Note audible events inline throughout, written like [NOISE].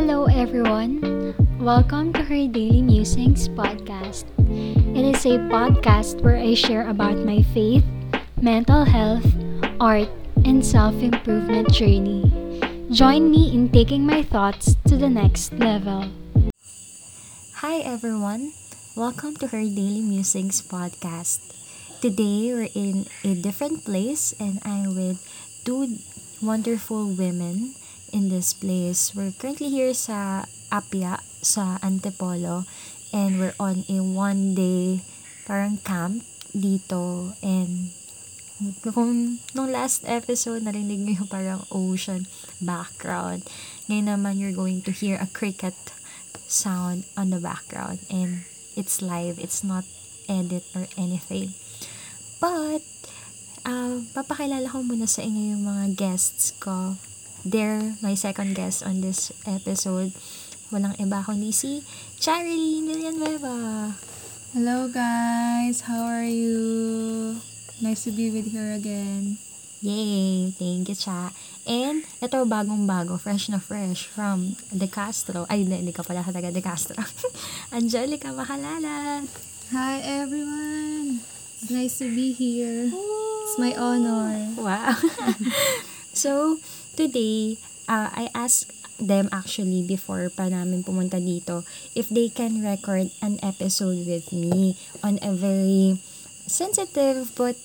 Hello, everyone. Welcome to her Daily Musings podcast. It is a podcast where I share about my faith, mental health, art, and self improvement journey. Join me in taking my thoughts to the next level. Hi, everyone. Welcome to her Daily Musings podcast. Today, we're in a different place, and I'm with two wonderful women in this place. We're currently here sa Apia, sa Antipolo, and we're on a one day parang camp dito. And kung nung last episode narinig niyo yung parang ocean background ngayon naman you're going to hear a cricket sound on the background. And it's live. It's not edit or anything. But uh, papakilala ko muna sa inyo yung mga guests ko they're my second guest on this episode. Walang iba kundi si Charlie Villanueva. Hello guys, how are you? Nice to be with her again. Yay! Thank you, Cha. And, ito bagong-bago, fresh na fresh from De Castro. Ay, hindi, hindi ka pala taga De Castro. [LAUGHS] Angelica Mahalala. Hi everyone! It's nice to be here. It's my honor. Wow. [LAUGHS] so, today, uh, I asked them actually before pa namin pumunta dito if they can record an episode with me on a very sensitive but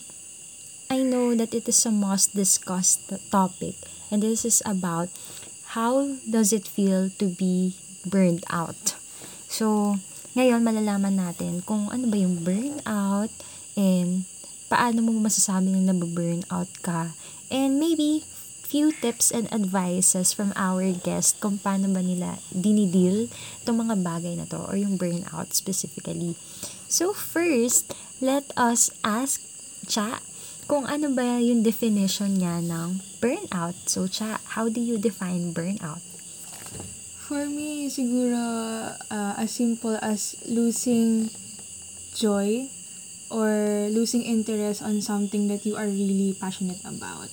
I know that it is a most discussed topic and this is about how does it feel to be burned out. So, ngayon malalaman natin kung ano ba yung burnout and paano mo masasabi na nababurnout ka and maybe few tips and advices from our guest kung paano ba nila dinidil itong mga bagay na to or yung burnout specifically. So first, let us ask Cha kung ano ba yung definition niya ng burnout. So Cha, how do you define burnout? For me, siguro uh, as simple as losing joy or losing interest on something that you are really passionate about.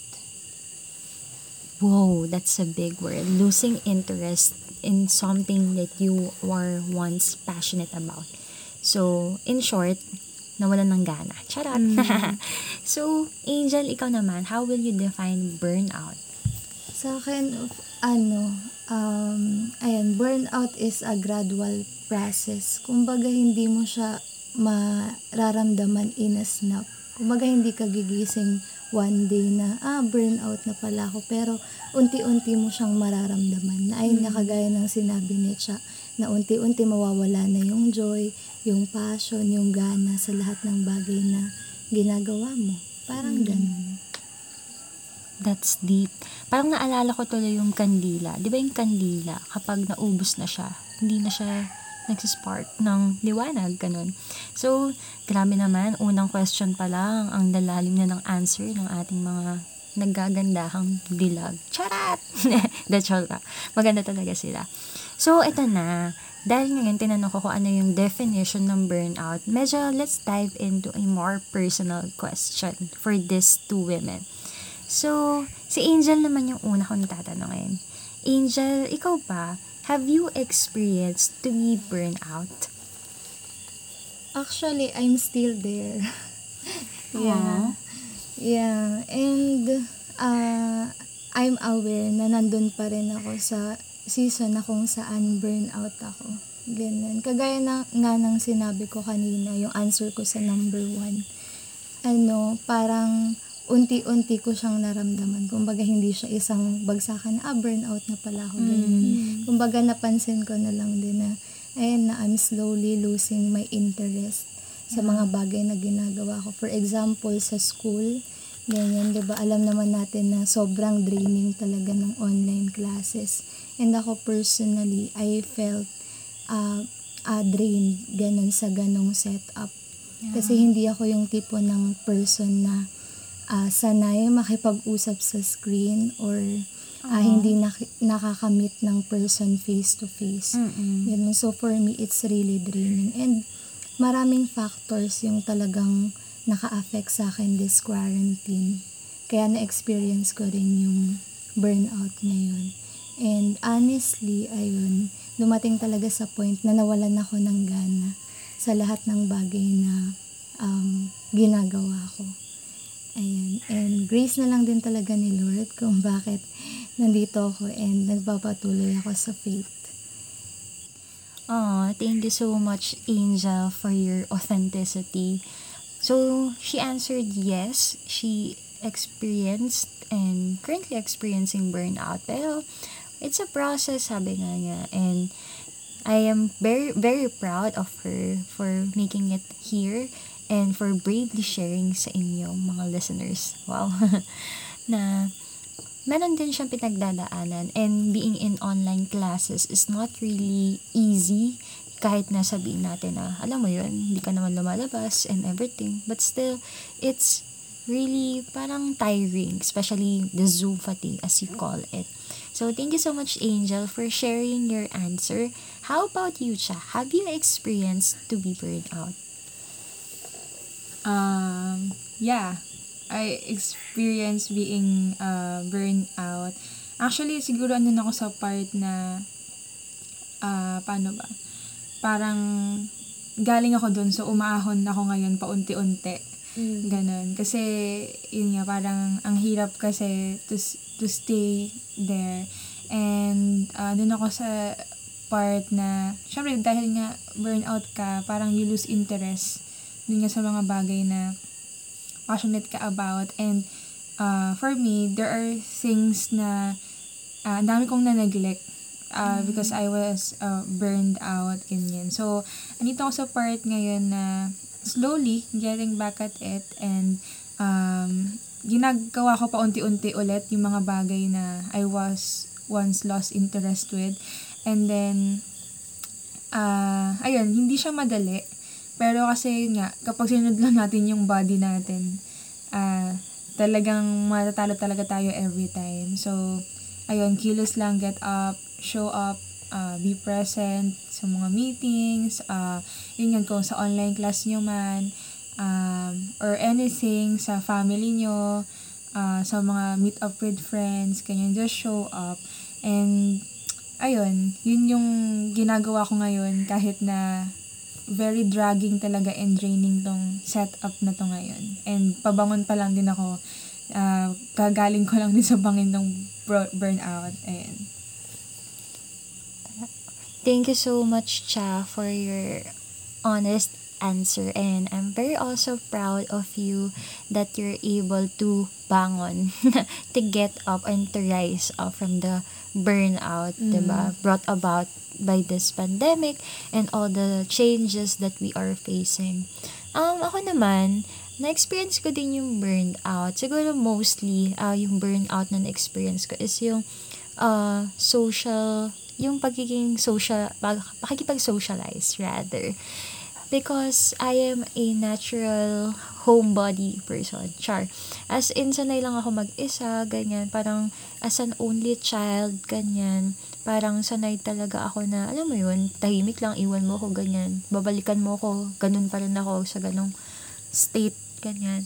Whoa, that's a big word. Losing interest in something that you were once passionate about. So, in short, nawalan ng gana. Charot! Mm. [LAUGHS] so, Angel, ikaw naman, how will you define burnout? Sa akin, ano, um, ayan, burnout is a gradual process. Kumbaga, hindi mo siya mararamdaman in a snap. Kumbaga, hindi ka gigising one day na, ah, burnout na pala ako. Pero, unti-unti mo siyang mararamdaman. Na ay, mm. nakagaya ng sinabi ni Cha, na unti-unti mawawala na yung joy, yung passion, yung gana sa lahat ng bagay na ginagawa mo. Parang mm. ganun. That's deep. Parang naalala ko tuloy yung kandila. Di ba yung kandila, kapag naubos na siya, hindi na siya nagsispark ng liwanag, ganun. So, grabe naman, unang question pa lang, ang lalalim na ng answer ng ating mga naggagandahang dilag. Charat! [LAUGHS] That's all. Maganda talaga sila. So, ito na. Dahil ngayon, tinanong ko kung ano yung definition ng burnout, medyo let's dive into a more personal question for these two women. So, si Angel naman yung una kong tatanungin. Angel, ikaw ba, Have you experienced to be burned out? Actually, I'm still there. [LAUGHS] yeah. Yeah. And uh, I'm aware na nandun pa rin ako sa season na kung saan burnout ako. Ganun. Kagaya na, nga ng sinabi ko kanina, yung answer ko sa number one. Ano, parang unti-unti ko siyang naramdaman. Kumbaga, hindi siya isang bagsakan na, ah, burnout na pala ako, ganyan. Mm. Kumbaga, napansin ko na lang din na, ayun na, I'm slowly losing my interest sa mga bagay na ginagawa ko. For example, sa school, ganyan, di ba? Alam naman natin na sobrang draining talaga ng online classes. And ako personally, I felt uh, uh, drained ganun sa ganong setup. Yeah. Kasi hindi ako yung tipo ng person na uh, sanay makipag-usap sa screen or uh, hindi nak- nakakamit ng person face to face. Ganun. So for me, it's really draining. And maraming factors yung talagang naka-affect sa akin this quarantine. Kaya na-experience ko rin yung burnout ngayon. And honestly, ayun, dumating talaga sa point na nawalan ako ng gana sa lahat ng bagay na um, ginagawa ko. Ayun. And grace na lang din talaga ni Lord kung bakit nandito ako and nagpapatuloy ako sa faith. Aw, thank you so much, Angel, for your authenticity. So, she answered yes. She experienced and currently experiencing burnout. Pero, it's a process, sabi nga niya. And, I am very, very proud of her for making it here and for bravely sharing sa inyo, mga listeners. Wow. [LAUGHS] na, meron din siyang pinagdadaanan. And being in online classes is not really easy. Kahit na sabihin natin na alam mo yun, hindi ka naman lumalabas and everything. But still it's really parang tiring. Especially the Zoom fatigue as you call it. So thank you so much Angel for sharing your answer. How about you Cha? Have you experienced to be burned out Um, yeah, I experienced being uh, burned out. Actually, siguro ano na ako sa part na, ah, paano ba? Parang, galing ako dun, so umaahon ako ngayon paunti-unti. Ganon. Kasi, yun nga, parang, ang hirap kasi to, to stay there. And, uh, dun ako sa part na, syempre, dahil nga burnout ka, parang you lose interest dun nga sa mga bagay na passionate ka about. And, uh, for me, there are things na, uh, ang dami kong na-neglect uh, because I was uh, burned out, ganyan. So, andito ako sa part ngayon na slowly getting back at it and um, ginagawa ko pa unti-unti ulit yung mga bagay na I was once lost interest with. And then, ah ayun, hindi siya madali. Pero kasi nga, kapag sinunod lang natin yung body natin, ah talagang matatalo talaga tayo every time. So, ayun, kilos lang, get up, show up, ah, be present sa mga meetings, ah yun yan, kung sa online class nyo man, um, or anything sa family nyo, ah, sa mga meet up with friends, ganyan, just show up. And, ayun, yun yung ginagawa ko ngayon kahit na very dragging talaga and draining tong setup na to ngayon. And pabangon pa lang din ako. ah kagaling ko lang din sa bangin ng burnout. Ayan. Thank you so much, Cha, for your honest answer. And I'm very also proud of you that you're able to bangon, [LAUGHS] to get up and to rise up from the burnout, diba? Brought about by this pandemic and all the changes that we are facing. Um, ako naman, na-experience ko din yung burnout. Siguro mostly, uh, yung burnout na na-experience ko is yung uh, social, yung pagiging social, pag, pakikipag-socialize rather. Because I am a natural homebody person. Char. As in, sanay lang ako mag-isa, ganyan. Parang as an only child, ganyan. Parang sanay talaga ako na, alam mo yun, tahimik lang, iwan mo ko, ganyan. Babalikan mo ko, ganun pa rin ako sa ganong state, ganyan.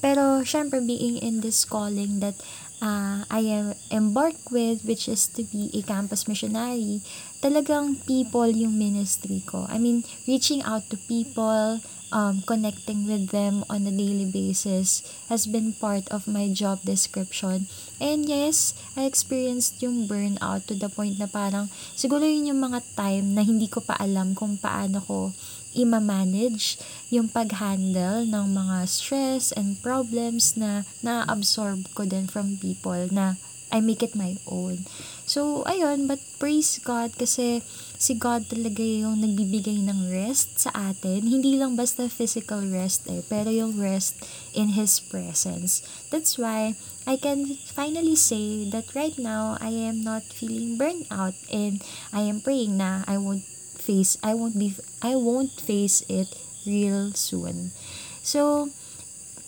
Pero, syempre, being in this calling that uh, I am embarked with, which is to be a campus missionary, talagang people yung ministry ko. I mean, reaching out to people, um, connecting with them on a daily basis has been part of my job description. And yes, I experienced yung burnout to the point na parang siguro yun yung mga time na hindi ko pa alam kung paano ko ima-manage yung pag-handle ng mga stress and problems na na-absorb ko din from people na I make it my own. So, ayun, but praise God kasi si God talaga yung nagbibigay ng rest sa atin. Hindi lang basta physical rest eh, pero yung rest in His presence. That's why I can finally say that right now I am not feeling burnt out and I am praying na I won't face I won't be I won't face it real soon. So,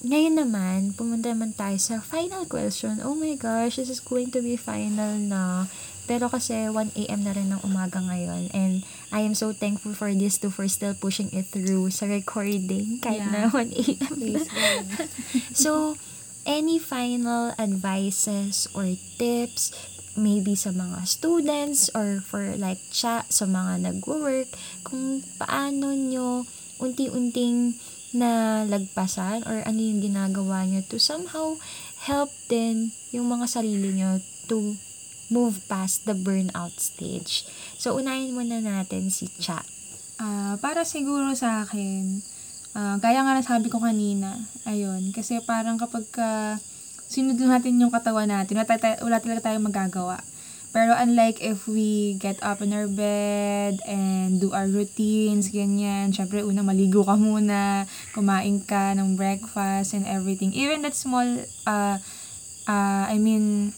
ngayon naman, pumunta naman tayo sa final question. Oh my gosh, this is going to be final na. Pero kasi 1 a.m. na rin ng umaga ngayon. And I am so thankful for this two for still pushing it through sa recording kahit na 1 a.m. na. [LAUGHS] so, any final advices or tips maybe sa mga students or for like cha sa mga nagwo-work kung paano nyo unti-unting na lagpasan or ano yung ginagawa nyo to somehow help din yung mga sarili nyo to move past the burnout stage. So, unahin muna natin si Cha. Ah, para siguro sa akin, ah, gaya nga nasabi ko kanina, ayun, kasi parang kapag ka sinunod natin yung katawan natin, wala, tayo, wala talaga tayong magagawa. Pero unlike if we get up in our bed and do our routines, ganyan, syempre una maligo ka muna, kumain ka ng breakfast and everything. Even that small, uh, uh, I mean,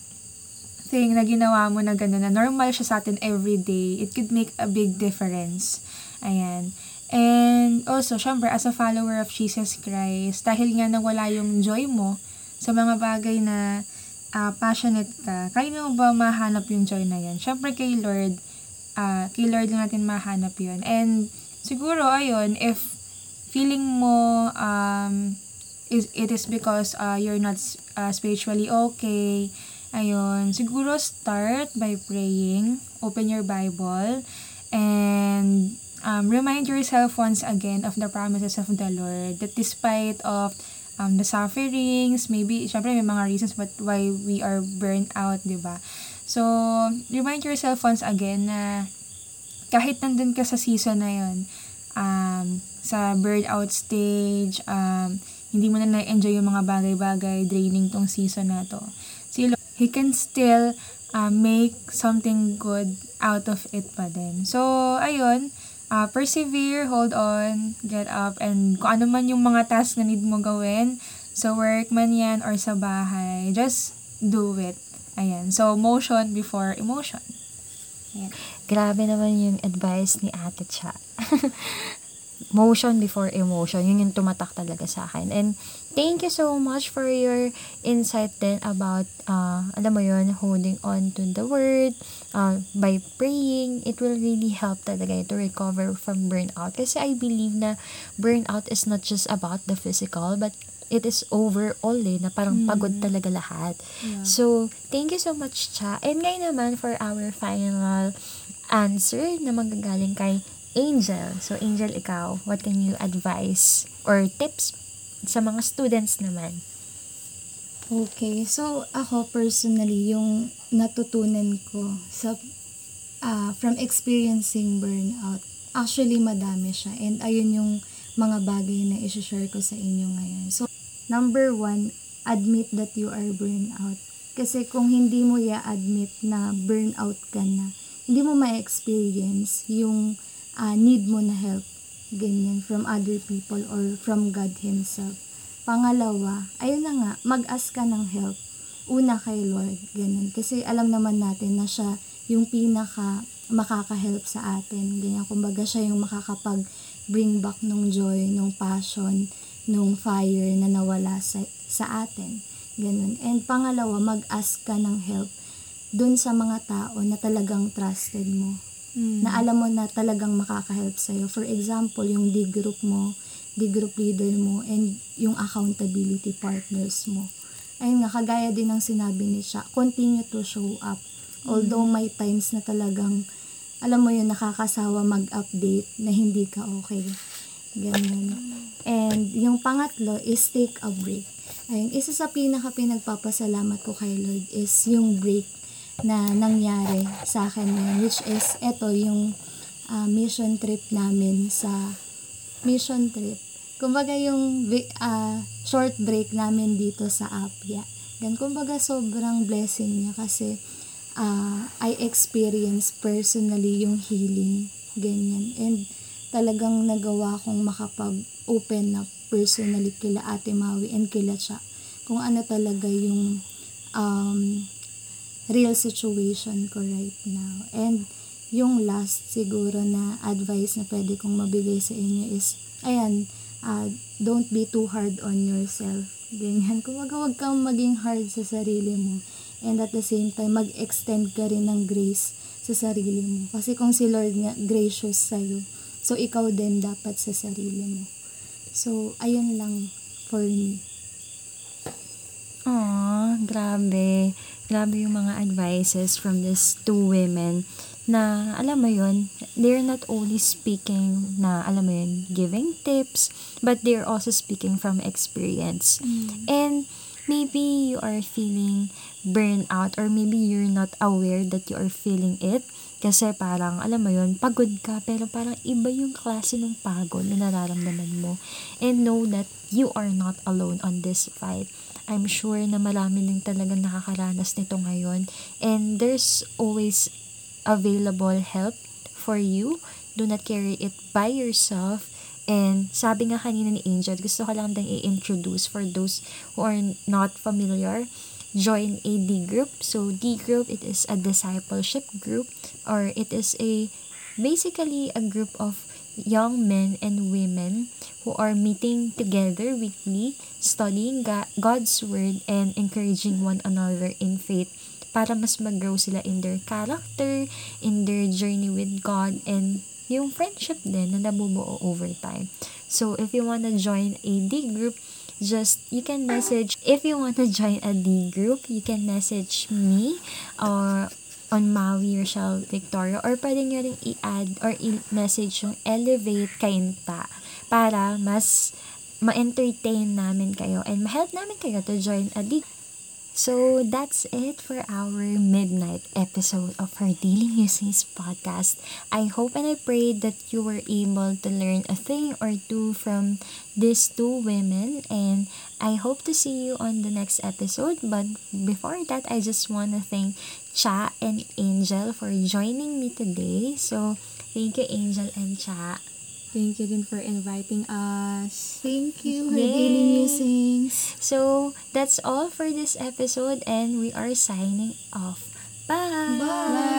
thing na ginawa mo na gano'n, na normal siya sa atin every day, it could make a big difference. Ayan. And also, syempre, as a follower of Jesus Christ, dahil nga nawala yung joy mo sa mga bagay na ah, passionate ka, kaya mo ba mahanap yung joy na yan? Syempre kay Lord, ah, kay Lord lang natin mahanap yun. And siguro, ayun, if feeling mo um, is, it is because uh, you're not uh, spiritually okay, ayun, siguro start by praying, open your Bible, and um, remind yourself once again of the promises of the Lord that despite of um, the sufferings, maybe, syempre may mga reasons but why we are burnt out, di ba? So, remind yourself once again na kahit nandun ka sa season na yon um, sa burnout stage, um, hindi mo na na-enjoy yung mga bagay-bagay, draining tong season na to. Si Lord, He can still uh, make something good out of it pa din. So, ayun, uh, persevere, hold on, get up, and kung ano man yung mga tasks na need mo gawin, sa work man yan or sa bahay, just do it. Ayan. So, motion before emotion. Ayan. Grabe naman yung advice ni Ate Cha. [LAUGHS] Motion before emotion. Yun yung tumatak talaga sa akin. And thank you so much for your insight din about, uh, alam mo yun, holding on to the word. Uh, by praying, it will really help talaga to recover from burnout. Kasi I believe na burnout is not just about the physical, but it is overall eh, na parang pagod talaga lahat. Yeah. So, thank you so much, Cha. And ngayon naman for our final answer na magagaling kay Angel. So, Angel, ikaw, what can you advise or tips sa mga students naman? Okay, so ako personally, yung natutunan ko sa ah, from experiencing burnout, actually madami siya. And ayun yung mga bagay na isi-share ko sa inyo ngayon. So, number one, admit that you are burnout. Kasi kung hindi mo i-admit na burnout ka na, hindi mo ma-experience yung ah, need mo na help ganyan from other people or from God Himself. Pangalawa, ayun na nga, mag-ask ka ng help. Una kay Lord, ganun. Kasi alam naman natin na siya yung pinaka makaka-help sa atin. Ganyan, kumbaga siya yung makakapag bring back nung joy, nung passion, nung fire na nawala sa, sa atin. Ganun. And pangalawa, mag-ask ka ng help dun sa mga tao na talagang trusted mo Mm. na alam mo na talagang makaka-help sa'yo. For example, yung D group mo, D group leader mo, and yung accountability partners mo. Ayun nga, kagaya din ng sinabi ni siya, continue to show up. Although may times na talagang, alam mo yun, nakakasawa mag-update na hindi ka okay. Ganyan. And yung pangatlo is take a break. Ayun, isa sa pinaka pinagpapasalamat ko kay Lord is yung break na nangyari sa akin ngayon, which is eto yung ah, mission trip namin sa mission trip. Kumbaga yung ah, short break namin dito sa Apia. Gan kumbaga sobrang blessing niya kasi ah, I experience personally yung healing. Ganyan. And talagang nagawa kong makapag-open up personally kila Ate Maui and kila siya. Kung ano talaga yung um, real situation ko right now. And yung last siguro na advice na pwede kong mabigay sa inyo is, ayan, ah, don't be too hard on yourself. Ganyan. Kung wag, wag kang maging hard sa sarili mo. And at the same time, mag-extend ka rin ng grace sa sarili mo. Kasi kung si Lord nga gracious sa'yo, so ikaw din dapat sa sarili mo. So, ayun lang for me. Aw, grabe. Grabe yung mga advices from these two women na alam mo yun, they're not only speaking na alam mo yun, giving tips, but they're also speaking from experience. And maybe you are feeling burnout or maybe you're not aware that you are feeling it. Kasi parang, alam mo yun, pagod ka, pero parang iba yung klase ng pagod na nararamdaman mo. And know that you are not alone on this fight. I'm sure na marami din talaga nakakaranas nito ngayon. And there's always available help for you. Do not carry it by yourself. And sabi nga kanina ni Angel, gusto ko lang din i-introduce for those who are not familiar join a D group. So D group it is a discipleship group or it is a basically a group of young men and women who are meeting together weekly, studying God's word and encouraging one another in faith para mas mag-grow sila in their character, in their journey with God, and yung friendship din na nabubuo over time. So, if you wanna join a D group, just you can message if you want to [LAUGHS] join a D group you can message me or on Maui Rochelle Victoria or pwede nyo rin i-add or i-message yung Elevate Kainta para mas ma-entertain namin kayo and ma-help namin kayo to join a D So that's it for our midnight episode of our Daily Musings podcast. I hope and I pray that you were able to learn a thing or two from these two women and I hope to see you on the next episode. But before that, I just want to thank Cha and Angel for joining me today. So thank you Angel and Cha. Thank you din for inviting us. Thank you, Her Yay! Daily Musings. So that's all for this episode and we are signing off. Bye. Bye.